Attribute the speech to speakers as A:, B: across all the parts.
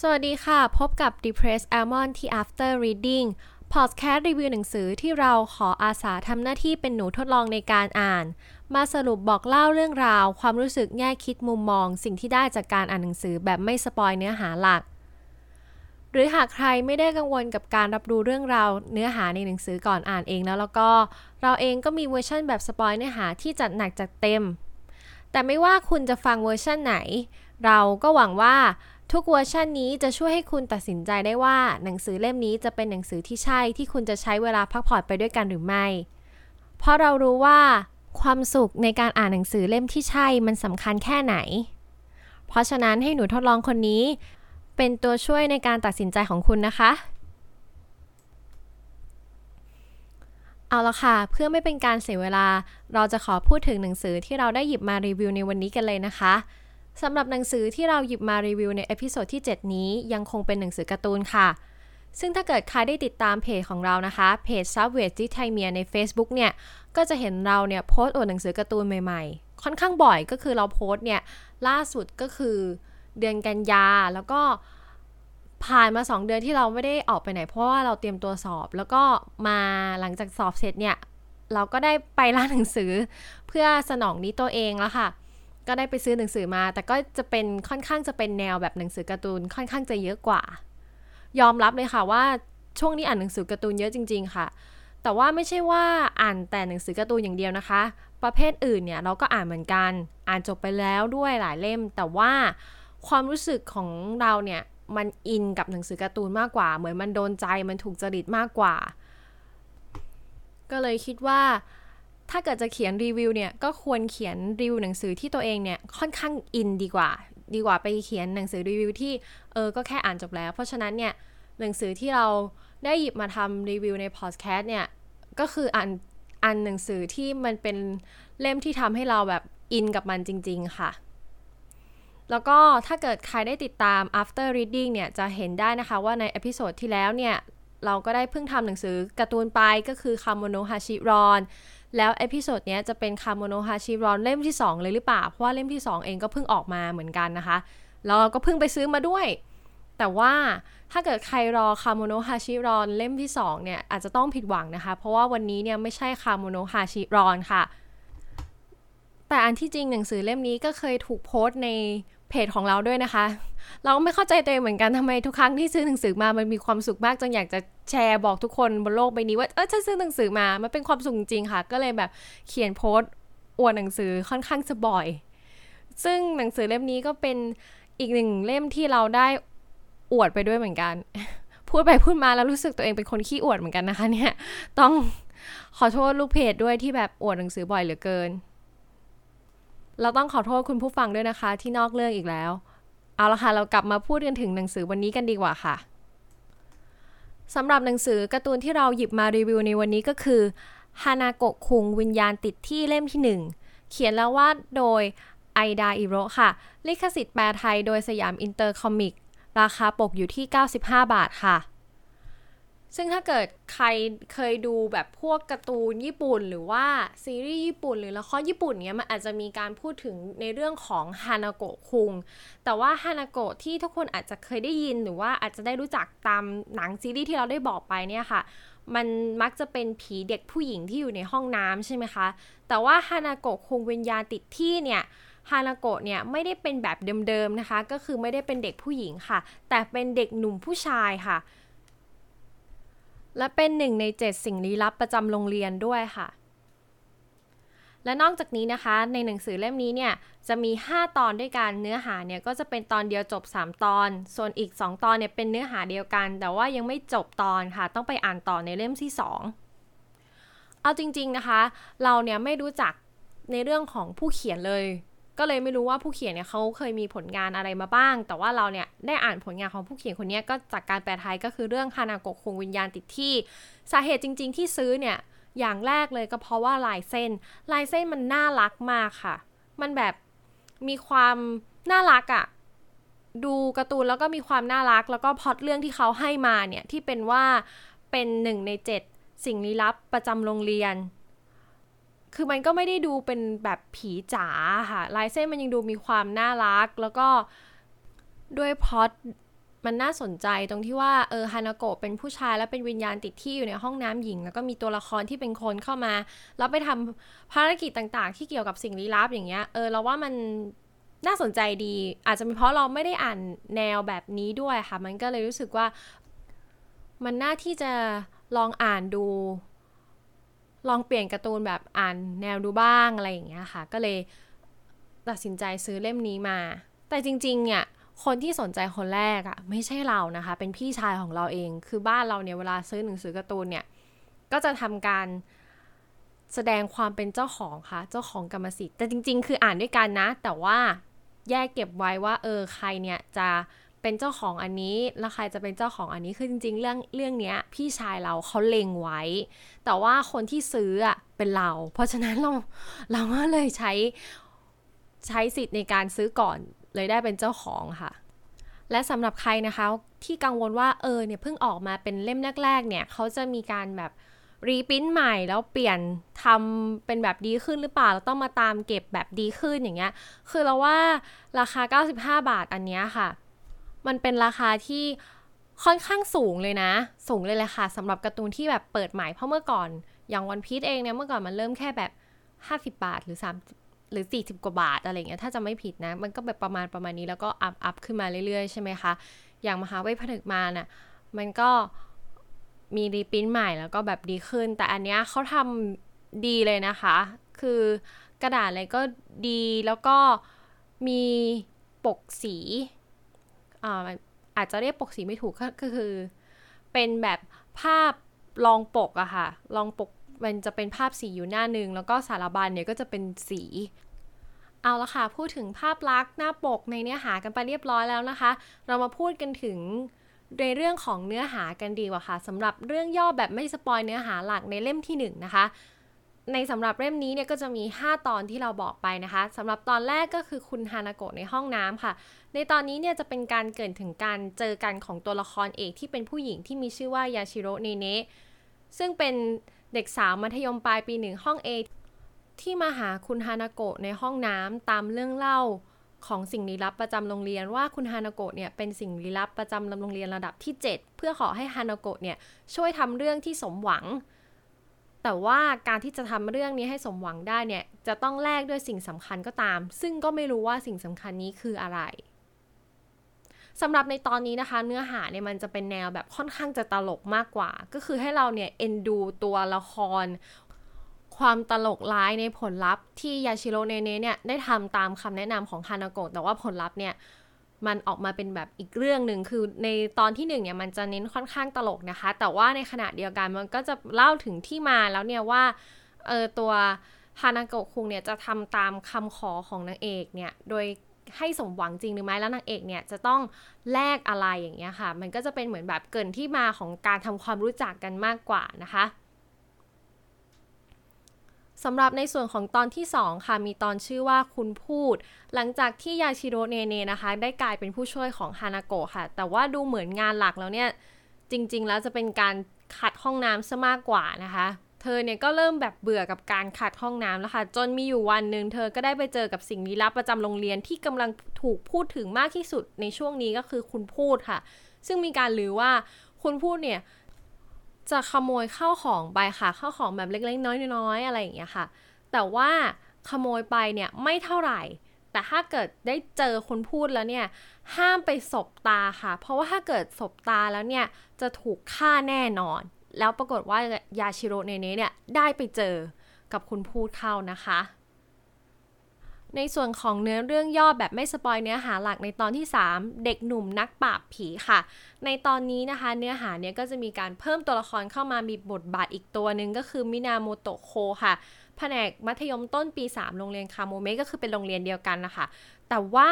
A: สวัสดีค่ะ พบกับ Depressed Almond ที่ After Reading Podcast รีวิวหนังสือที่เราขออาสาทำหน้าที่เป็นหนูทดลองในการอ่าน มาสรุปบอกเล่าเรื่องราว ความรู้สึกแง่คิดมุมมอง สิ่งที่ได้จากการอ่านหนังสือแบบไม่สปอยเนื้อหาหลัก หรือหากใครไม่ได้กังวลกับการรับรู้เรื่องราวเนื้อหาในหนังสือก่อนอ่านเองแล้วแล้วก็ เราเองก็มีเวอร์ชันแบบสปอยเนื้อหาที่จัดหนักจัดเต็ม แต่ไม่ว่าคุณจะฟังเวอร์ชันไหน เราก็หวังว่า ทุกเวอร์ชันนี้จะช่วยให้คุณตัดสินใจได้ว่า หนังสือเล่มนี้จะเป็นหนังสือที่ใช่ที่คุณจะใช้เวลาพักผ่อนไปด้วยกันหรือไม่ เพราะเรารู้ว่า ความสุขในการอ่านหนังสือเล่มที่ใช่มันสำคัญแค่ไหน เพราะฉะนั้นให้หนูทดลองคนนี้ เป็นตัวช่วยในการตัดสินใจของคุณนะคะ เอาละค่ะ เพื่อไม่เป็นการเสียเวลา เราจะขอพูดถึงหนังสือที่เราได้หยิบมารีวิวในวันนี้กันเลยนะคะ สำหรับหนังสือที่เราหยิบมารีวิวใน episode ที่ 7 นี้ยังคงเป็นหนังสือการ์ตูนค่ะ ซึ่งถ้าเกิดใครได้ติดตามเพจของเรานะคะ เพจ s u b w a y จิไทเมียใน Facebook เนี่ย ก็จะเห็นเราเนี่ยโพสต์อวดหนังสือการ์ตูนใหม่ๆ ค่อนข้างบ่อยก็คือเราโพสต์เนี่ย ล่าสุดก็คือเดือนกันยาแล้วก็ผ่านมา 2 เดือนที่เราไม่ได้ออกไปไหน เพราะว่าเราเตรียมตัวสอบ แล้วก็มาหลังจากสอบเสร็จเนี่ย เราก็ได้ไปร้านหนังสือเพื่อสนองนี้ตัวเองแล้วค่ะ ก็ได้ไปซื้อหนังสือมา แต่ก็จะเป็นค่อนข้างจะเป็นแนวแบบหนังสือการ์ตูนค่อนข้างจะเยอะกว่า ยอมรับเลยค่ะว่าช่วงนี้อ่านหนังสือการ์ตูนเยอะจริง ๆ ค่ะ แต่ว่าไม่ใช่ว่าอ่านแต่หนังสือการ์ตูนอย่างเดียวนะคะ ประเภทอื่นเนี่ยเราก็อ่านเหมือนกัน อ่านจบไปแล้วด้วยหลายเล่ม แต่ว่าความรู้สึกของเราเนี่ยมันอินกับหนังสือการ์ตูนมากกว่า เหมือนมันโดนใจมันถูกจริตมากกว่า ก็เลยคิดว่า ถ้าเกิดจะเขียนรีวิวเนี่ยก็ควรเขียนรีวิวหนังสือที่ตัวเองเนี่ยค่อนข้างอินดีกว่า ดีกว่าไปเขียนหนังสือรีวิวที่เออก็แค่อ่านจบแล้ว เพราะฉะนั้นเนี่ยหนังสือที่เราได้หยิบมาทำรีวิวในพอดแคสต์เนี่ยก็คืออ่านอ่านหนังสือที่มันเป็นเล่มที่ทำให้เราแบบอินกับมันจริง ๆ ค่ะ แล้วก็ถ้าเกิดใครได้ติดตาม after reading เนี่ยจะเห็นได้นะคะว่าใน episode ที่แล้วเนี่ยเราก็ได้เพิ่งทำหนังสือการ์ตูนไปก็คือคาโมโนฮาชิรอน แล้ว episode นี้จะเป็นคาโมโนฮาชิรอนเล่มที่ 2 เลยหรือเปล่า เพราะว่าเล่มที่ 2 เองก็เพิ่งออกมาเหมือนกันนะคะ แล้วเราก็เพิ่งไปซื้อมาด้วย แต่ว่าถ้าเกิดใครรอคาโมโนฮาชิรอนเล่มที่ 2 เนี่ย อาจจะต้องผิดหวังนะคะ เพราะว่าวันนี้เนี่ยไม่ใช่คาโมโนฮาชิรอนค่ะ แต่อันที่จริงหนังสือเล่มนี้ก็เคยถูกโพสต์ในเพจของเราด้วยนะคะ เราไม่เข้าใจตัวเองเหมือนกันทำไมทุกครั้งที่ซื้อหนังสือมามันมีความสุขมากจนอยากจะแชร์บอกทุกคนบนโลกใบนี้ว่าเออฉันซื้อหนังสือมา มันเป็นความสุขจริงค่ะ ก็เลยแบบเขียนโพสต์อวดหนังสือค่อนข้างจะบ่อย ซึ่งหนังสือเล่มนี้ก็เป็นอีกหนึ่งเล่มที่เราได้อวดไปด้วยเหมือนกัน พูดไปพูดมาแล้วรู้สึกตัวเองเป็นคนขี้อวดเหมือนกันนะคะเนี่ย ต้องขอโทษลูกเพจด้วยที่แบบอวดหนังสือบ่อยเหลือเกิน เราต้องขอโทษคุณผู้ฟังด้วยนะคะ ที่นอกเรื่องอีกแล้ว เอาละค่ะ เรากลับมาพูดกันถึงหนังสือวันนี้กันดีกว่าค่ะสำหรับหนังสือการ์ตูนที่เราหยิบมารีวิวในวันนี้ก็คือฮานาโกะคุงวิญญาณติดที่เล่มที่ 1 เขียนแล้ววาดโดยไอดาอิโรค่ะ ลิขสิทธิ์แปลไทยโดยสยามอินเตอร์คอมิก ราคาปกอยู่ที่ 95 บาทค่ะ ซึ่งถ้าเกิดใครเคยดูแบบพวกการ์ตูนญี่ปุ่น หรือว่าซีรีส์ญี่ปุ่น หรือละครญี่ปุ่นเนี้ยมันอาจจะมีการพูดถึงในเรื่องของฮานาโกะคุง แต่ว่าฮานาโกะที่ทุกคนอาจจะเคยได้ยินหรือว่าอาจจะได้รู้จักตามหนังซีรีส์ที่เราได้บอกไปเนี่ยค่ะ มันมักจะเป็นผีเด็กผู้หญิงที่อยู่ในห้องน้ำใช่ไหมคะ แต่ว่าฮานาโกะคุงวิญญาณติดที่เนี่ยฮานาโกะเนี่ยไม่ได้เป็นแบบเดิมๆนะคะ ก็คือไม่ได้เป็นเด็กผู้หญิงค่ะ แต่เป็นเด็กหนุ่มผู้ชายค่ะ และเป็นหนึ่งใน 7 สิ่งลี้ลับประจำโรงเรียนด้วยค่ะ และนอกจากนี้นะคะ ในหนังสือเล่มนี้เนี่ยจะมี 5 ตอนด้วยกันเนื้อหาเนี่ยก็จะเป็นตอนเดียวจบ 3 ตอน ส่วนอีก 2 ตอนเนี่ยเป็นเนื้อหาเดียวกัน แต่ว่ายังไม่จบตอนค่ะ ต้องไปอ่านต่อในเล่มที่ 2 เอาจริงๆนะคะ เราเนี่ยไม่รู้จักในเรื่องของผู้เขียนเลย ก็เลยไม่รู้ว่าผู้เขียนเนี่ยเขาเคยมีผลงานอะไรมาบ้าง แต่ว่าเราเนี่ยได้อ่านผลงานของผู้เขียนคนนี้ก็จากการแปลไทยก็คือเรื่องคานาโกะคงวิญญาณติดที่ สาเหตุจริง ๆ ที่ซื้อเนี่ยอย่างแรกเลยก็เพราะว่าลายเส้น ลายเส้นมันน่ารักมากค่ะ มันแบบมีความน่ารักอะ่ะดูการ์ตูนแล้วก็มีความน่ารัก แล้วก็พอดเรื่องที่เขาให้มาเนี่ยที่เป็นว่าเป็นหนึ่งในเจ็ดสิ่งลี้ลับประจำโรงเรียน คือมันก็ไม่ได้ดูเป็นแบบผีจ๋าค่ะ ลายเส้นมันยังดูมีความน่ารัก แล้วก็ด้วยพอดมันน่าสนใจตรงที่ว่าเออฮานาโกะเป็นผู้ชายแล้วเป็นวิญญาณติดที่อยู่ในห้องน้ำหญิง แล้วก็มีตัวละครที่เป็นคนเข้ามา แล้วไปทำภารกิจต่างๆ ที่เกี่ยวกับสิ่งลี้ลับอย่างเงี้ยเออเราว่ามันน่าสนใจดี อาจจะเป็นเพราะเราไม่ได้อ่านแนวแบบนี้ด้วยค่ะ มันก็เลยรู้สึกว่า มันน่าที่จะลองอ่านดู ลองเปลี่ยนการ์ตูนแบบอ่านแนวดูบ้างอะไรอย่างเงี้ยค่ะ ก็เลยตัดสินใจซื้อเล่มนี้มา แต่จริงๆเนี่ยคนที่สนใจคนแรกอะ่ะไม่ใช่เรานะคะ เป็นพี่ชายของเราเอง คือบ้านเราเนี่ยเวลาซื้อหนังสือการ์ตูนเนี่ยก็จะทำการแสดงความเป็นเจ้าของค่ะ เจ้าของกรรมสิทธิ์แต่จริง ๆ คืออ่านด้วยกันนะ แต่ว่าแยกเก็บไว้ว่าเออใครเนี่ยจะ เป็นเจ้าของอันนี้ แล้วใครจะเป็นเจ้าของอันนี้คือจริง ๆ เรื่องเรื่องนี้พี่ชายเราเขาเล็งไว้ แต่ว่าคนที่ซื้ออะเป็นเรา เพราะฉะนั้นเราเราก็เลยใช้ใช้สิทธิ์ในการซื้อก่อนเลยได้เป็นเจ้าของค่ะ และสำหรับใครนะคะที่กังวลว่าเออเนี่ยเพิ่งออกมาเป็นเล่มแรก ๆ เนี่ยเขาจะมีการแบบรีพิมพ์ใหม่แล้วเปลี่ยนทำเป็นแบบดีขึ้นหรือเปล่าเราต้องมาตามเก็บแบบดีขึ้นอย่างเงี้ย คือเราว่าราคา 95 บาทอันเนี้ยค่ะ มันเป็นราคาที่ค่อนข้างสูงเลยนะ สูงเลยแหละค่ะสำหรับการ์ตูนที่แบบเปิดใหม่เพราะเมื่อก่อน อย่างวันพีชเองเนี่ยเมื่อก่อนมันเริ่มแค่แบบ 50 บาทหรือ 3 หรือ 40 กว่าบาทอะไรเงี้ยถ้าจะไม่ผิดนะ มันก็แบบประมาณประมาณนี้แล้วก็อัพอัพขึ้นมาเรื่อยๆใช่ไหมคะ อย่างมหาวิทยาลัยผนึกมาน่ะมันก็มีรีพิมพ์ใหม่แล้วก็แบบดีขึ้น แต่อันเนี้ยเขาทำดีเลยนะคะ คือกระดาษอะไรก็ดีแล้วก็มีปกสี อาจจะเรียกปกสีไม่ถูกก็คือ เป็นแบบภาพลองปกอะค่ะลองปกมันจะเป็นภาพสีอยู่หน้าหนึ่งแล้วก็สารบัญเนี่ยก็จะเป็นสี เอาละค่ะ พูดถึงภาพลักษณ์หน้าปกในเนื้อหากันไปเรียบร้อยแล้วนะคะ เรามาพูดกันถึงในเรื่องของเนื้อหากันดีกว่าค่ะสำหรับเรื่องย่อแบบไม่สปอยเนื้อหาหลักในเล่มที่1นนะคะในสำหรับเล่มนี้เนี่ยก็จะมี 5 ตอนที่เราบอกไปนะคะสำหรับตอนแรกก็คือคุณฮานาโกะในห้องน้ำค่ะ ในตอนนี้เนี่ยจะเป็นการเกิดถึงการเจอกันของตัวละครเอกที่เป็นผู้หญิงที่มีชื่อว่ายาชิโร่เนเนะซึ่งเป็นเด็กสาวมัธยมปลายปีหนึ่งห้อง A ที่มาหาคุณฮานาโกะในห้องน้ำตามเรื่องเล่าของสิ่งลี้ลับประจำโรงเรียนว่าคุณฮานาโกะเนี่ยเป็นสิ่งลี้ลับประจำโรงเรียนระดับที่ 7 เพื่อขอให้ฮานาโกะเนี่ยช่วยทำเรื่องที่สมหวัง แต่ว่าการที่จะทำเรื่องนี้ให้สมหวังได้เนี่ยจะต้องแลกด้วยสิ่งสำคัญก็ตาม ซึ่งก็ไม่รู้ว่าสิ่งสำคัญนี้คืออะไร สำหรับในตอนนี้นะคะ เนื้อหาเนี่ยมันจะเป็นแนวแบบค่อนข้างจะตลกมากกว่า ก็คือให้เราเนี่ยเอ็นดูตัวละคร ความตลกร้ายในผลลัพธ์ที่ยาชิโร่เนเน่เนี่ยได้ทำตามคำแนะนำของฮานาโกะแต่ว่าผลลัพธ์เนี่ยมันออกมาเป็นแบบอีกเรื่องหนึ่งคือในตอนที่หนึ่งเนี่ยมันจะเน้นค่อนข้างตลกนะคะ แต่ว่าในขณะเดียวกันมันก็จะเล่าถึงที่มาแล้วเนี่ยว่าเออตัวฮานาโกะคุงเนี่ยจะทำตามคำขอของนางเอกเนี่ยโดย ให้สมหวังจริงหรือไม่แล้วนางเอกเนี่ยจะต้องแลกอะไรอย่างเงี้ยค่ะ มันก็จะเป็นเหมือนแบบเกินที่มาของการทำความรู้จักกันมากกว่านะคะสำหรับในส่วนของตอนที่ 2 ค่ะมีตอนชื่อว่าคุณพูด หลังจากที่ยาชิโรเนเนนะคะ ได้กลายเป็นผู้ช่วยของฮานาโกะค่ะ แต่ว่าดูเหมือนงานหลักแล้วเนี่ย จริง ๆ แล้วจะเป็นการขัดห้องน้ำซะมากกว่านะคะ เธอเนี่ยก็เริ่มแบบเบื่อกับการขัดห้องน้ำแล้วค่ะ จนมีอยู่วันหนึ่งเธอก็ได้ไปเจอกับสิ่งลี้ลับประจำโรงเรียนที่กำลังถูกพูดถึงมากที่สุดในช่วงนี้ก็คือคุณพูดค่ะ ซึ่งมีการลือว่าคุณพูดเนี่ยจะขโมยข้าวของไปค่ะข้าวของแบบเล็กๆน้อยๆอะไรอย่างเงี้ยค่ะ แต่ว่าขโมยไปเนี่ยไม่เท่าไหร่ แต่ถ้าเกิดได้เจอคนพูดแล้วเนี่ยห้ามไปสบตาค่ะ เพราะว่าถ้าเกิดสบตาแล้วเนี่ยจะถูกฆ่าแน่นอน แล้วปรากฏว่ายาชิโร่เนเน่เนี่ยได้ไปเจอกับคุณพูดเข้านะคะ ในส่วนของเนื้อเรื่องย่อแบบไม่สปอยเนื้อหาหลักในตอนที่ 3 เด็กหนุ่มนักปราบผีค่ะ ในตอนนี้นะคะเนื้อหาเนี้ยก็จะมีการเพิ่มตัวละครเข้ามามีบทบาทอีกตัวหนึ่งก็คือมินาโมโตโคค่ะแผนกมัธยมต้นปี 3 โรงเรียนคาโมเมะก็คือเป็นโรงเรียนเดียวกันนะคะ แต่ว่า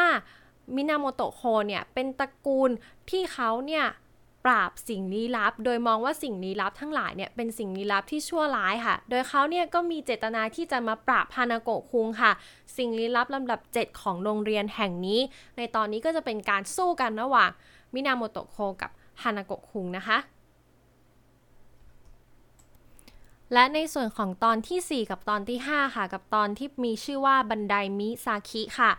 A: มินาโมโตะ โคเนี่ยเป็นตระกูลที่เขาเนี่ย ปราบสิ่งลี้ลับ โดยมองว่าสิ่งลี้ลับทั้งหลายเนี่ยเป็นสิ่งลี้ลับที่ชั่วร้ายค่ะ โดยเขาเนี่ยก็มีเจตนาที่จะมาปราบฮานาโกะคุงค่ะ สิ่งลี้ลับลำดับ 7 ของโรงเรียนแห่งนี้ ในตอนนี้ก็จะเป็นการสู้กันระหว่างมินาโมโตะโคกับฮานาโกะคุงนะคะและในส่วนของตอนที่ 4 กับตอนที่ 5 ค่ะ กับตอนที่มีชื่อว่าบันไดมิซาคิค่ะ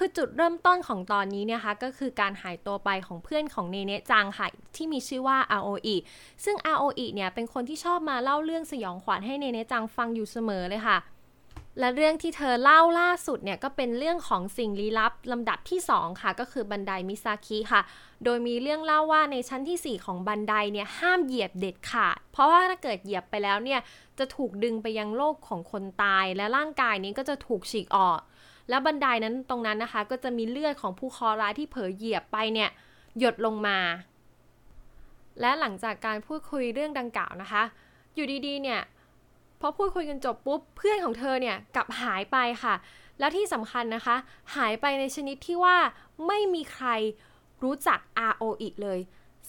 A: คือจุดเริ่มต้นของตอนนี้เนี่ยคะก็คือการหายตัวไปของเพื่อนของเนเนจังค่ะที่มีชื่อว่าอาโออิซึ่งอาโออิเนี่ยเป็นคนที่ชอบมาเล่าเรื่องสยองขวัญให้เนเนจังฟังอยู่เสมอเลยค่ะ และเรื่องที่เธอเล่าล่าสุดเนี่ยก็เป็นเรื่องของสิ่งลี้ลับลำดับที่ 2 ค่ะ ก็คือบันไดมิซาคิค่ะ โดยมีเรื่องเล่าว่าในชั้นที่ 4 ของบันไดเนี่ยห้ามเหยียบเด็ดขาด เพราะว่าถ้าเกิดเหยียบไปแล้วเนี่ยจะถูกดึงไปยังโลกของคนตาย และร่างกายนี้ก็จะถูกฉีกออก แล้วบันไดนั้นตรงนั้นนะคะ ก็จะมีเลือดของผู้คอร้ายที่เผลอเหยียบไปเนี่ยหยดลงมา และหลังจากการพูดคุยเรื่องดังกล่าวนะคะ อยู่ดีๆ เนี่ยพอพูดคุยกันจบปุ๊บเพื่อนของเธอเนี่ยกลับหายไปค่ะ แล้วที่สำคัญนะคะ หายไปในชนิดที่ว่าไม่มีใครรู้จัก RO อีกเลย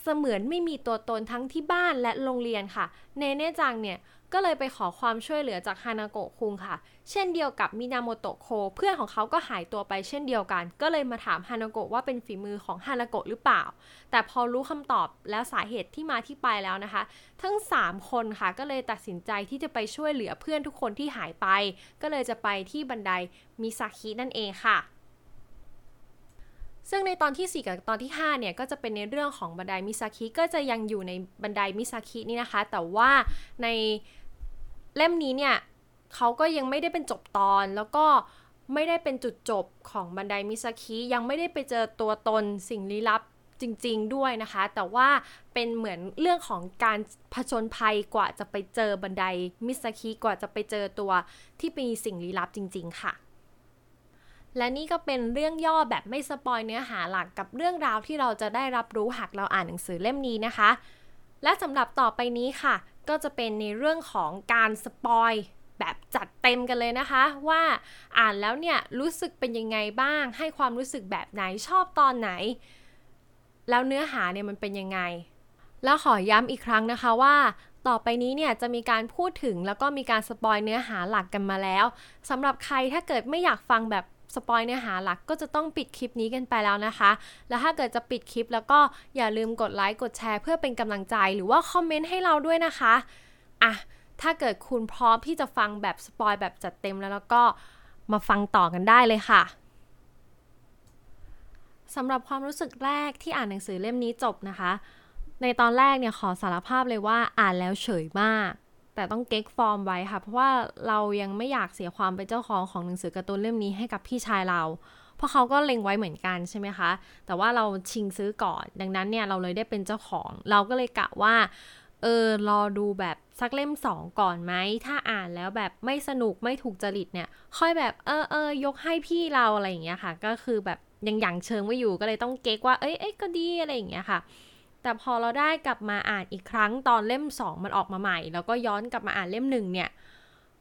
A: เสมือนไม่มีตัวตนทั้งที่บ้านและโรงเรียนค่ะ เนเน่จังเนี่ย ก็เลยไปขอความช่วยเหลือจากฮานาโกะคุงค่ะ เช่นเดียวกับมินาโมโตะโค เพื่อนของเขาก็หายตัวไปเช่นเดียวกัน ก็เลยมาถามฮานาโกะว่าเป็นฝีมือของฮานาโกะหรือเปล่า แต่พอรู้คำตอบแล้วสาเหตุที่มาที่ไปแล้วนะคะ ทั้ง 3 คนค่ะ ก็เลยตัดสินใจที่จะไปช่วยเหลือเพื่อนทุกคนที่หายไป ก็เลยจะไปที่บันไดมิซาคินั่นเองค่ะ ซึ่งในตอนที่ 4 กับตอนที่ 5 เนี่ย ก็จะเป็นในเรื่องของบันไดมิซาคิก็จะยังอยู่ในบันไดมิซาคินี่นะคะ แต่ว่าในเล่มนี้เนี่ยเขาก็ยังไม่ได้เป็นจบตอนแล้วก็ไม่ได้เป็นจุดจบของบันไดมิซาคิยังไม่ได้ไปเจอตัวตนสิ่งลี้ลับจริง ๆ ด้วยนะคะ แต่ว่าเป็นเหมือนเรื่องของการผจญภัยกว่าจะไปเจอบันไดมิซาคิกว่าจะไปเจอตัวที่มีสิ่งลี้ลับจริง ๆ ค่ะ และนี่ก็เป็นเรื่องย่อแบบไม่ spoil เนื้อหาหลักกับเรื่องราวที่เราจะได้รับรู้หากเราอ่านหนังสือเล่มนี้นะคะ และสำหรับต่อไปนี้ค่ะ ก็จะเป็นในเรื่องของการ spoil แบบจัดเต็มกันเลยนะคะ ว่าอ่านแล้วเนี่ยรู้สึกเป็นยังไงบ้าง ให้ความรู้สึกแบบไหนชอบตอนไหน แล้วเนื้อหาเนี่ยมันเป็นยังไง แล้วขอย้ำอีกครั้งนะคะว่าต่อไปนี้เนี่ยจะมีการพูดถึงแล้วก็มีการ spoil เนื้อหาหลักกันมาแล้วสำหรับใครถ้าเกิดไม่อยากฟังแบบ spoil เนื้อหาหลักก็จะต้องปิดคลิปนี้กันไปแล้วนะคะ แล้วถ้าเกิดจะปิดคลิปแล้วก็อย่าลืมกดไลค์กดแชร์เพื่อเป็นกำลังใจหรือว่าคอมเมนต์ให้เราด้วยนะคะอะถ้าเกิดคุณพร้อมที่จะฟังแบบ spoil แบบจัดเต็มแล้วแล้วก็มาฟังต่อกันได้เลยค่ะสำหรับความรู้สึกแรกที่อ่านหนังสือเล่มนี้จบนะคะ ในตอนแรกเนี่ยขอสารภาพเลยว่าอ่านแล้วเฉยมาก แต่ต้องเก๊กฟอร์มไว้ค่ะ เพราะว่าเรายังไม่อยากเสียความเป็นเจ้าของของหนังสือการ์ตูนเล่มนี้ให้กับพี่ชายเรา เพราะเขาก็เล็งไว้เหมือนกันใช่ไหมคะ แต่ว่าเราชิงซื้อก่อน ดังนั้นเนี่ยเราเลยได้เป็นเจ้าของ เราก็เลยกะว่า เออ รอดูแบบสักเล่มสองก่อนไหม ถ้าอ่านแล้วแบบไม่สนุกไม่ถูกจริตเนี่ย ค่อยแบบเออเออยกให้พี่เราอะไรอย่างเงี้ยค่ะ ก็คือแบบยังหยั่งเชิงไว้อยู่ ก็เลยต้องเก๊กว่า เอ้ยเอ้ยก็ดีอะไรอย่างเงี้ยค่ะ แต่พอเราได้กลับมาอ่านอีกครั้งตอนเล่ม 2 มันออกมาใหม่ แล้วก็ย้อนกลับมาอ่านเล่มหนึ่งเนี่ย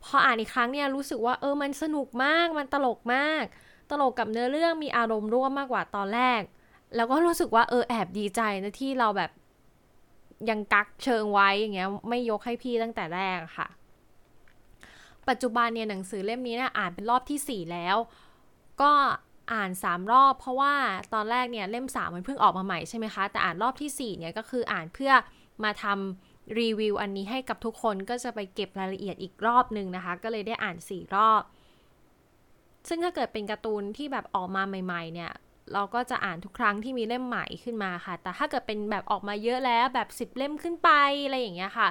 A: พออ่านอีกครั้งเนี่ยรู้สึกว่าเออมันสนุกมากมันตลกมาก ตลกกับเนื้อเรื่องมีอารมณ์ร่วมมากกว่าตอนแรก แล้วก็รู้สึกว่าเออแอบดีใจนะที่เราแบบยังกักเชิงไว้อย่างเงี้ยไม่ยกให้พี่ตั้งแต่แรกค่ะ ปัจจุบันเนี่ยหนังสือเล่มนี้เนี่ยอ่านเป็นรอบที่ 4 แล้ว ก็ อ่าน 3 รอบ เพราะว่าตอนแรกเนี่ยเล่ม 3 มันเพิ่งออกมาใหม่ใช่ไหมคะ แต่อ่านรอบที่4เนี่ยก็คืออ่านเพื่อมาทำรีวิวอันนี้ให้กับทุกคนก็จะไปเก็บรายละเอียดอีกรอบหนึ่งนะคะ ก็เลยได้อ่าน 4 รอบ ซึ่งถ้าเกิดเป็นการ์ตูนที่แบบออกมาใหม่ ๆ เนี่ยเราก็จะอ่านทุกครั้งที่มีเล่มใหม่ขึ้นมาค่ะ แต่ถ้าเกิดเป็นแบบออกมาเยอะแล้วแบบ 10 เล่มขึ้นไปอะไรอย่างเงี้ยค่ะ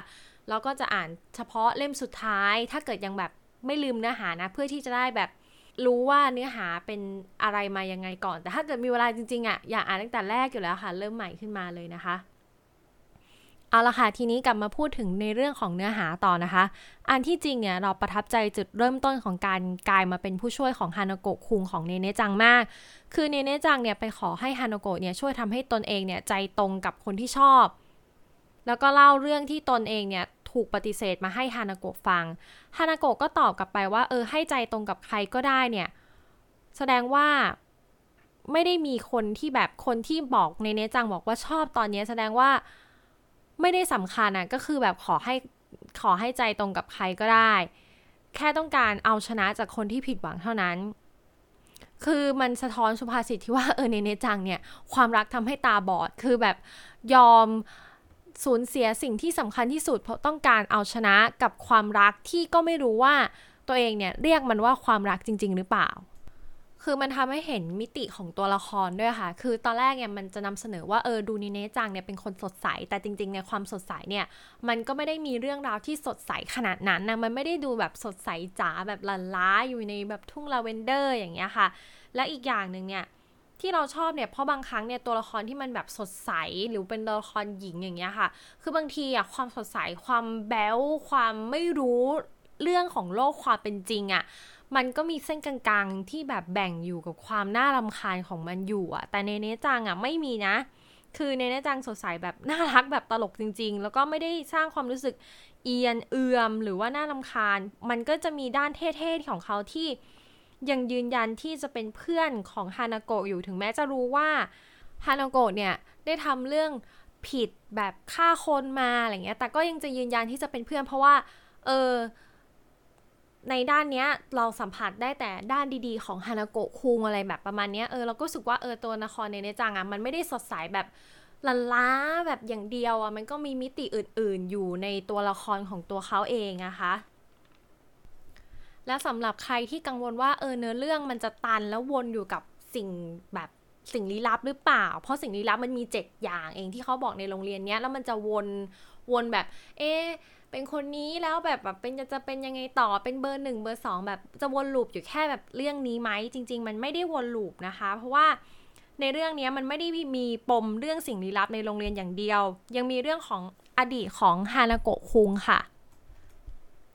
A: เราก็จะอ่านเฉพาะเล่มสุดท้าย ถ้าเกิดยังแบบไม่ลืมเนื้อหานะ เพื่อที่จะได้แบบ รู้ว่าเนื้อหาเป็นอะไรมายังไงก่อน แต่ถ้าเกิดมีเวลาจริงๆอะ่ะอยากอ่านตั้งแต่แรกอยู่แล้วค่ะ เริ่มใหม่ขึ้นมาเลยนะคะ เอาละค่ะทีนี้กลับมาพูดถึงในเรื่องของเนื้อหาต่อนะคะ อันที่จริงเนี่ยเราประทับใจจุดเริ่มต้นของการกลายมาเป็นผู้ช่วยของฮานาโกะคุงของเนเนจังมาก คือเนเนจังเนี่ยไปขอให้ฮานาโกะเนี่ยช่วยทำให้ตนเองเนี่ยใจตรงกับคนที่ชอบ แล้วก็เล่าเรื่องที่ตนเองเนี่ย ถูกปฏิเสธมาให้ฮานาโกะฟัง ฮานาโกะก็ตอบกลับไปว่า เออให้ใจตรงกับใครก็ได้เนี่ย แสดงว่าไม่ได้มีคนที่แบบคนที่บอกในเนจังบอกว่าชอบตอนนี้แสดงว่าไม่ได้สำคัญอะก็คือแบบขอให้ขอให้ใจตรงกับใครก็ได้ แค่ต้องการเอาชนะจากคนที่ผิดหวังเท่านั้น คือมันสะท้อนสุภาษิตที่ว่าเออในเนจังเนี่ย ความรักทำให้ตาบอดคือแบบยอม สูญเสียสิ่งที่สำคัญที่สุด เพราะต้องการเอาชนะกับความรักที่ก็ไม่รู้ว่าตัวเองเนี่ยเรียกมันว่าความรักจริง ๆ หรือเปล่า คือมันทำให้เห็นมิติของตัวละครด้วยค่ะ คือตอนแรกเนี่ยมันจะนำเสนอว่าเออดูเนเนจังเนี่ยเป็นคนสดใส แต่จริงๆในความสดใสเนี่ยมันก็ไม่ได้มีเรื่องราวที่สดใสขนาดนั้นนะ มันไม่ได้ดูแบบสดใสจ๋าแบบลันล้าอยู่ในแบบทุ่งลาเวนเดอร์อย่างเงี้ยค่ะ และอีกอย่างหนึ่งเนี่ย ที่เราชอบเนี่ยเพราะบางครั้งเนี่ยตัวละครที่มันแบบสดใสหรือเป็นตัวละครหญิงอย่างเงี้ยค่ะ คือบางทีอะความสดใสความแบ๊วความไม่รู้เรื่องของโลกความเป็นจริงอะมันก็มีเส้นกลางๆที่แบบแบ่งอยู่กับความน่ารำคาญของมันอยู่อะแต่ในเนจังอะไม่มีนะ คือในเนจังสดใสแบบน่ารักแบบตลกจริง ๆ แล้วก็ไม่ได้สร้างความรู้สึกเอียนเอือมหรือว่าน่ารำคาญ มันก็จะมีด้านเท่ๆของเขาที่ ยังยืนยันที่จะเป็นเพื่อนของฮานาโกะอยู่ถึงแม้จะรู้ว่าฮานาโกะเนี่ยได้ทำเรื่องผิดแบบฆ่าคนมาอะไรเงี้ย แต่ก็ยังจะยืนยันที่จะเป็นเพื่อนเพราะว่า เออ ในด้านเนี้ยเราสัมผัสได้แต่ด้านดีๆ ของฮานาโกะคุงอะไรแบบประมาณเนี้ย เออเราก็รู้สึกว่าเออตัวนครในเนจังอะมันไม่ได้สดใสแบบลันล้าแบบอย่างเดียวอะมันก็มีมิติอื่นๆ อยู่ในตัวละครของตัวเขาเองนะคะ และสำหรับใครที่กังวลว่าเออเนื้อเรื่องมันจะตันแล้ววนอยู่กับสิ่งแบบสิ่งลี้ลับหรือเปล่า เพราะสิ่งลี้ลับมันมีเจ็ดอย่างเองที่เขาบอกในโรงเรียนเนี้ยแล้วมันจะวนวนแบบ เอ๊เป็นคนนี้แล้วแบบแบบเป็นจะจะเป็นยังไงต่อเป็นเบอร์หนึ่งเบอร์สองแบบจะวนลูปอยู่แค่แบบเรื่องนี้ไหมจริง ๆ มันไม่ได้วนลูปนะคะ เพราะว่าในเรื่องนี้มันไม่ได้มีปมเรื่องสิ่งลี้ลับในโรงเรียนอย่างเดียว ยังมีเรื่องของอดีตของฮานาโกะคุงค่ะ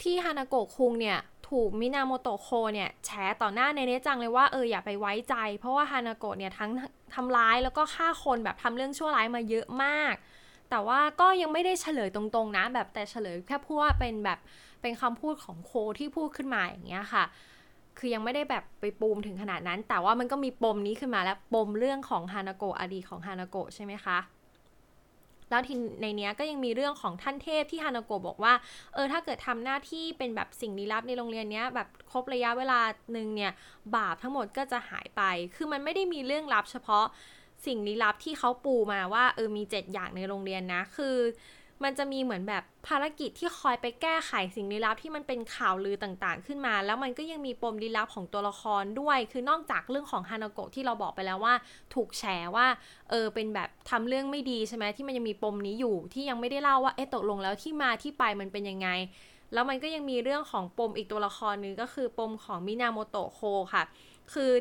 A: ที่ฮานาโกะคุงเนี่ย ถูกมินาโมโตโคเนี่ยแฉต่อหน้าในเนจังเลยว่าเอออย่าไปไว้ใจ เพราะว่าฮานาโกะเนี่ยทั้งทำร้ายแล้วก็ฆ่าคนแบบทำเรื่องชั่วร้ายมาเยอะมาก แต่ว่าก็ยังไม่ได้เฉลยตรงๆนะ แบบแต่เฉลยแค่พูดว่าเป็นแบบเป็นคำพูดของโคที่พูดขึ้นมาอย่างเงี้ยค่ะ คือยังไม่ได้แบบไปปูมถึงขนาดนั้น แต่ว่ามันก็มีปมนี้ขึ้นมาแล้วปมเรื่องของฮานาโกะอดีตของฮานาโกะใช่ไหมคะ แล้วทีในนี้ก็ยังมีเรื่องของท่านเทพที่ฮานาโกะบอกว่าเออถ้าเกิดทำหน้าที่เป็นแบบสิ่งลี้ลับในโรงเรียนนี้แบบครบระยะเวลาหนึ่งเนี่ยบาปทั้งหมดก็จะหายไป คือมันไม่ได้มีเรื่องลับเฉพาะสิ่งลี้ลับที่เขาปูมาว่าเออมีเจ็ดอย่างในโรงเรียนนะ คือ มันจะมีเหมือนแบบภารกิจที่คอยไปแก้ไขสิ่งลี้ลับที่มันเป็นข่าวลือต่างๆ ขึ้นมา แล้วมันก็ยังมีปมลี้ลับของตัวละครด้วย คือนอกจากเรื่องของฮานาโกะที่เราบอกไปแล้วว่า ถูกแฉว่าเออเป็นแบบทำเรื่องไม่ดีใช่ไหมที่มันยังมีปมนี้อยู่ที่ยังไม่ได้เล่าว่าเอ๊ะตกลงแล้วที่มาที่ไปมันเป็นยังไง แล้วมันก็ยังมีเรื่องของปมอีกตัวละครนึงก็คือปมของมินาโมโตะโคค่ะ คือ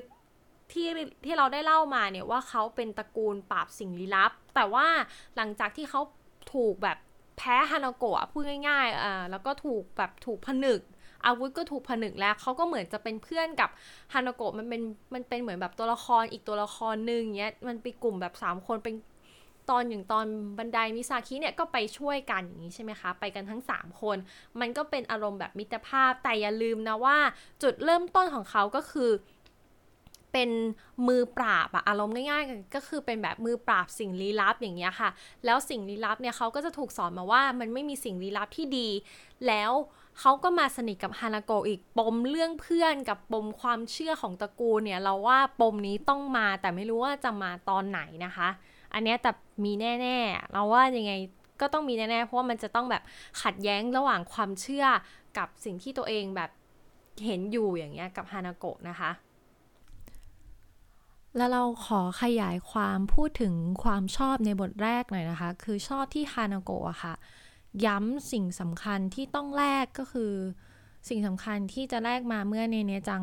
A: ที่ที่เราได้เล่ามาเนี่ยว่าเขาเป็นตระกูลปราบสิ่งลี้ลับ แต่ว่าหลังจากที่เขาถูกแบบ แพ้ฮานาโกะพูดง่ายๆอ่าแล้วก็ถูกแบบถูกผนึก อาวุธก็ถูกผนึกแล้วเขาก็เหมือนจะเป็นเพื่อนกับฮานาโกะมันเป็นมันเป็นเหมือนแบบตัวละครอีกตัวละครหนึ่งเนี้ยมันเป็นกลุ่มแบบ3คนเป็นตอนอย่างตอนบันไดมิซาคิเนี่ยก็ไปช่วยกันอย่างนี้ใช่ไหมคะ ไปกันทั้ง 3 คน มันก็เป็นอารมณ์แบบมิตรภาพแต่อย่าลืมนะว่า จุดเริ่มต้นของเขาก็คือ เป็นมือปราบอะอารมณ์ง่ายๆ ก็คือเป็นแบบมือปราบสิ่งลี้ลับอย่างเงี้ยค่ะ แล้วสิ่งลี้ลับเนี่ยเขาก็จะถูกสอนมาว่ามันไม่มีสิ่งลี้ลับที่ดี แล้วเขาก็มาสนิทกับฮานาโกอีกปมเรื่องเพื่อนกับปมความเชื่อของตระกูลเนี่ยเราว่าปมนี้ต้องมาแต่ไม่รู้ว่าจะมาตอนไหนนะคะ อันนี้แต่มีแน่ๆ เราว่ายังไงก็ต้องมีแน่ๆ เพราะว่ามันจะต้องแบบขัดแย้งระหว่างความเชื่อกับสิ่งที่ตัวเองแบบเห็นอยู่อย่างเงี้ยกับฮานาโกะนะคะ แล้วเราขอขยายความพูดถึงความชอบในบทแรกหน่อยนะคะ คือชอบที่ฮานาโกะค่ะ ย้ำสิ่งสำคัญที่ต้องแลกก็คือ สิ่งสำคัญที่จะแลกมาเมื่อเนเนจัง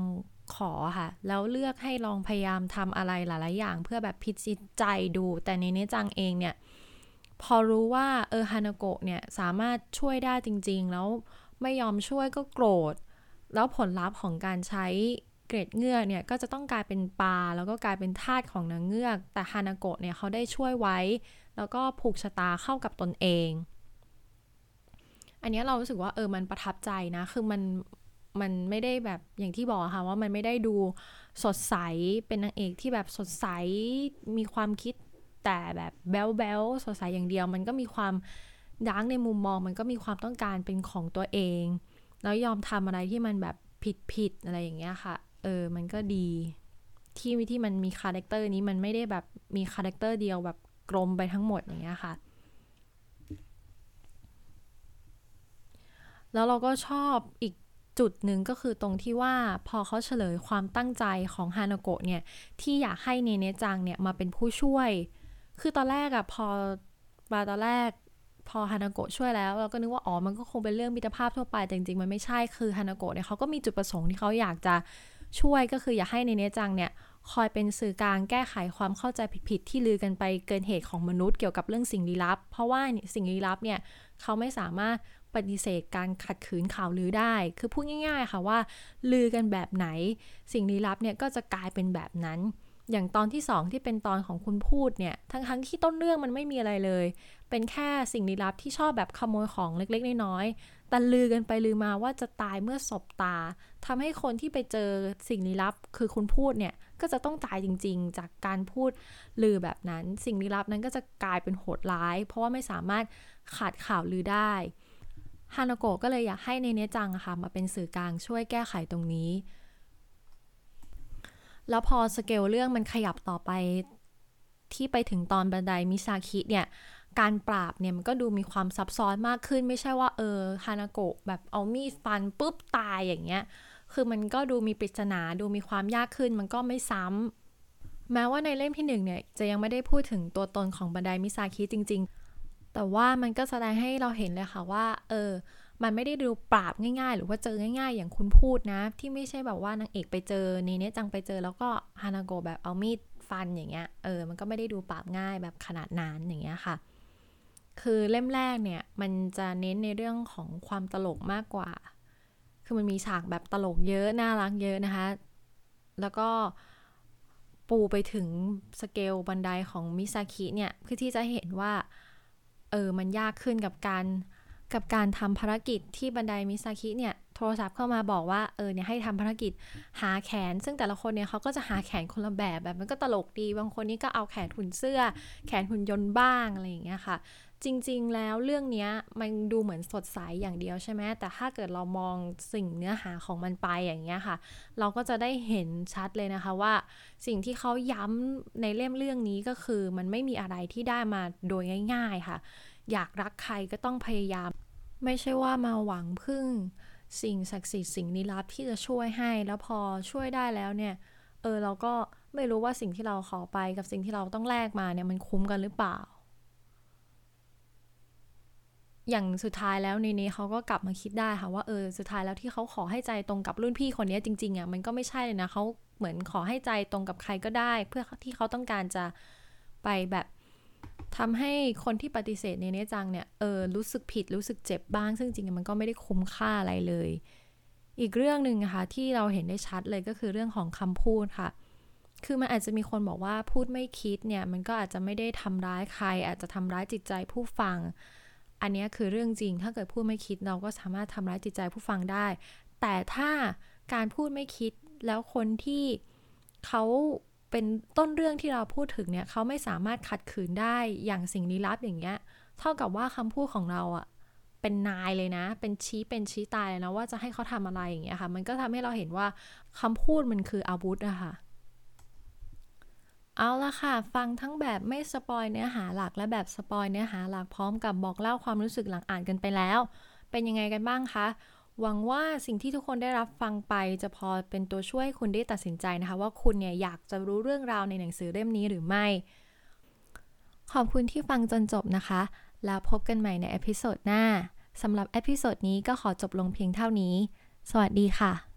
A: ขอค่ะ แล้วเลือกให้ลองพยายามทำอะไรหลายๆอย่าง เพื่อแบบพิจิตใจดู แต่เนเนจังเองเนี่ย พอรู้ว่าเออฮานาโกะเนี่ยสามารถช่วยได้จริง ๆ แล้วไม่ยอมช่วยก็โกรธ แล้วผลลัพธ์ของการใช้ เกรดเงือกเนี่ยก็จะต้องกลายเป็นปลาแล้วก็กลายเป็นทาสของนางเงือก แต่ฮานาโกะเนี่ยเขาได้ช่วยไว้ แล้วก็ผูกชะตาเข้ากับตนเอง อันนี้เรารู้สึกว่าเออมันประทับใจนะ คือมันมันไม่ได้แบบอย่างที่บอกค่ะว่ามันไม่ได้ดูสดใสเป็นนางเอกที่แบบสดใสมีความคิดแต่แบบแบ๊วแบ๊วสดใสอย่างเดียว มันก็มีความดังในมุมมอง มันก็มีความต้องการเป็นของตัวเอง แล้วยอมทำอะไรที่มันแบบผิดผิดอะไรอย่างเงี้ยค่ะ เออมันก็ดีที่ที่มันมี character นี้มันไม่ได้แบบมี character เดียวแบบกลมไปทั้งหมดอย่างเงี้ยค่ะ แล้วเราก็ชอบอีกจุดหนึ่งก็คือตรงที่ว่าพอเขาเฉลยความตั้งใจของฮานาโกะเนี่ย ที่อยากให้เนเนจังเนี่ยมาเป็นผู้ช่วย คือตอนแรกอะพอมาตอนแรกพอฮานาโกะช่วยแล้วเราก็นึกว่าอ๋อมันก็คงเป็นเรื่องมิตรภาพทั่วไปแต่จริงๆมันไม่ใช่คือฮานาโกะเนี่ยเขาก็มีจุดประสงค์ที่เขาอยากจะ ช่วยก็คืออย่าให้เนเนจังเนี่ยคอยเป็นสื่อกลางแก้ไขความเข้าใจผิดๆที่ลือกันไปเกินเหตุของมนุษย์เกี่ยวกับเรื่องสิ่งลี้ลับ เพราะว่าสิ่งลี้ลับเนี่ยเขาไม่สามารถปฏิเสธการขัดขืนข่าวลือได้ คือพูดง่าย ๆ ค่ะว่า ลือกันแบบไหน สิ่งลี้ลับเนี่ยก็จะกลายเป็นแบบนั้น อย่างตอนที่สองที่เป็นตอนของคุณพูดเนี่ย ทั้งทั้งที่ต้นเรื่องมันไม่มีอะไรเลย เป็นแค่สิ่งลี้ลับที่ชอบแบบขโมยของเล็กๆ น้อยๆ แต่ลือกันไปลือมาว่าจะตายเมื่อศบตาทำให้คนที่ไปเจอสิ่งลี้ลับ คือคุณพูดเนี่ยก็จะต้องตายจริง ๆ จากการพูดลือแบบนั้น สิ่งลี้ลับนั้นก็จะกลายเป็นโหดร้าย เพราะว่าไม่สามารถขาดข่าวลือได้ฮานาโกะก็เลยอยากให้เนเนจังค่ะมาเป็นสื่อกลางช่วยแก้ไขตรงนี้ แล้วพอสเกลเรื่องมันขยับต่อไปที่ไปถึงตอนบันไดมิซาคิเนี่ย การปราบเนี่ยมันก็ดูมีความซับซ้อนมากขึ้น ไม่ใช่ว่าเออฮานาโกะแบบเอามีดฟันปุ๊บตายอย่างเงี้ย คือมันก็ดูมีปริศนาดูมีความยากขึ้น มันก็ไม่ซ้ำแม้ว่าในเล่มที่หนึ่งเนี่ยจะยังไม่ได้พูดถึงตัวตนของบันไดมิซาคิจริง ๆ แต่ว่ามันก็แสดงให้เราเห็นเลยค่ะว่า เออมันไม่ได้ดูปราบง่ายๆ หรือว่าเจอง่ายๆ อย่างคุณพูดนะ ที่ไม่ใช่แบบว่านางเอกไปเจอเนเนจังไปเจอแล้วก็ฮานาโกแบบเอามีดฟันอย่างเงี้ยเออมันก็ไม่ได้ดูปราบง่ายแบบขนาดนั้นอย่างเงี้ยค่ะ คือเล่มแรกเนี่ย มันจะเน้นในเรื่องของความตลกมากกว่า คือมันมีฉากแบบตลกเยอะ น่ารักเยอะนะคะ แล้วก็ปูไปถึงสเกลบันไดของมิซาคิเนี่ยคือที่จะเห็นว่า เออ มันยากขึ้นกับการกับการทำภารกิจที่บันไดมิซาคิเนี่ยโทรศัพท์เข้ามาบอกว่าเออเนี่ยให้ทำภารกิจหาแขน ซึ่งแต่ละคนเนี่ยเขาก็จะหาแขนคนละแบบแบบมันก็ตลกดี บางคนนี่ก็เอาแขนหุ่นเสื้อ แขนหุ่นยนต์บ้างอะไรอย่างเงี้ยค่ะ จริง ๆ แล้วเรื่องนี้มันดูเหมือนสดใสอย่างเดียวใช่ไหมแต่ถ้าเกิดเรามองสิ่งเนื้อหาของมันไปอย่างเงี้ยค่ะ เราก็จะได้เห็นชัดเลยนะคะว่า สิ่งที่เขาย้ำในเล่มเรื่องนี้ก็คือ มันไม่มีอะไรที่ได้มาโดยง่าย ๆค่ะ อยากรักใครก็ต้องพยายาม ไม่ใช่ว่ามาหวังพึ่ง สิ่งศักดิ์สิทธิ์สิ่งลี้ลับที่จะช่วยให้แล้วพอช่วยได้แล้วเนี่ยเออเราก็ไม่รู้ว่าสิ่งที่เราขอไปกับสิ่งที่เราต้องแลกมาเนี่ยมันคุ้มกันหรือเปล่า อย่างสุดท้ายแล้วในนี้เขาก็กลับมาคิดได้ค่ะว่าเออสุดท้ายแล้วที่เขาขอให้ใจตรงกับรุ่นพี่คนนี้จริงๆอะมันก็ไม่ใช่เลยนะเขาเหมือนขอให้ใจตรงกับใครก็ได้ เพื่อที่เขาต้องการจะไปแบบทำให้คนที่ปฏิเสธในเนจังเนี่ยเออรู้สึกผิดรู้สึกเจ็บบ้าง ซึ่งจริงๆมันก็ไม่ได้คุ้มค่าอะไรเลย อีกเรื่องหนึ่งนะคะที่เราเห็นได้ชัดเลยก็คือเรื่องของคำพูดค่ะ คือมันอาจจะมีคนบอกว่าพูดไม่คิดเนี่ยมันก็อาจจะไม่ได้ทำร้ายใคร อาจจะทำร้ายจิตใจผู้ฟัง อันนี้คือเรื่องจริง ถ้าเกิดพูดไม่คิดเราก็สามารถทำร้ายจิตใจผู้ฟังได้ แต่ถ้าการพูดไม่คิดแล้วคนที่เขาเป็นต้นเรื่องที่เราพูดถึงเนี่ยเขาไม่สามารถขัดขืนได้อย่างสิ่งลี้ลับอย่างเงี้ย เท่ากับว่าคำพูดของเราอะเป็นนายเลยนะ เป็นชี้เป็นชี้ตายเลยนะว่าจะให้เขาทำอะไรอย่างเงี้ยค่ะ มันก็ทำให้เราเห็นว่าคำพูดมันคืออาวุธอะค่ะ เอาละค่ะ ฟังทั้งแบบไม่สปอยเนื้อหาหลักและแบบสปอยเนื้อหาหลักพร้อมกับบอกเล่าความรู้สึกหลังอ่านกันไปแล้ว เป็นยังไงกันบ้างคะ หวังว่าสิ่งที่ทุกคนได้รับฟังไปจะพอเป็นตัวช่วยคุณได้ตัดสินใจนะคะ ว่าคุณเนี่ยอยากจะรู้เรื่องราวในหนังสือเล่มนี้หรือไม่ ขอบคุณที่ฟังจนจบนะคะ แล้วพบกันใหม่ใน episode หน้าสำหรับ episode นี้ก็ขอจบลงเพียงเท่านี้ สวัสดีค่ะ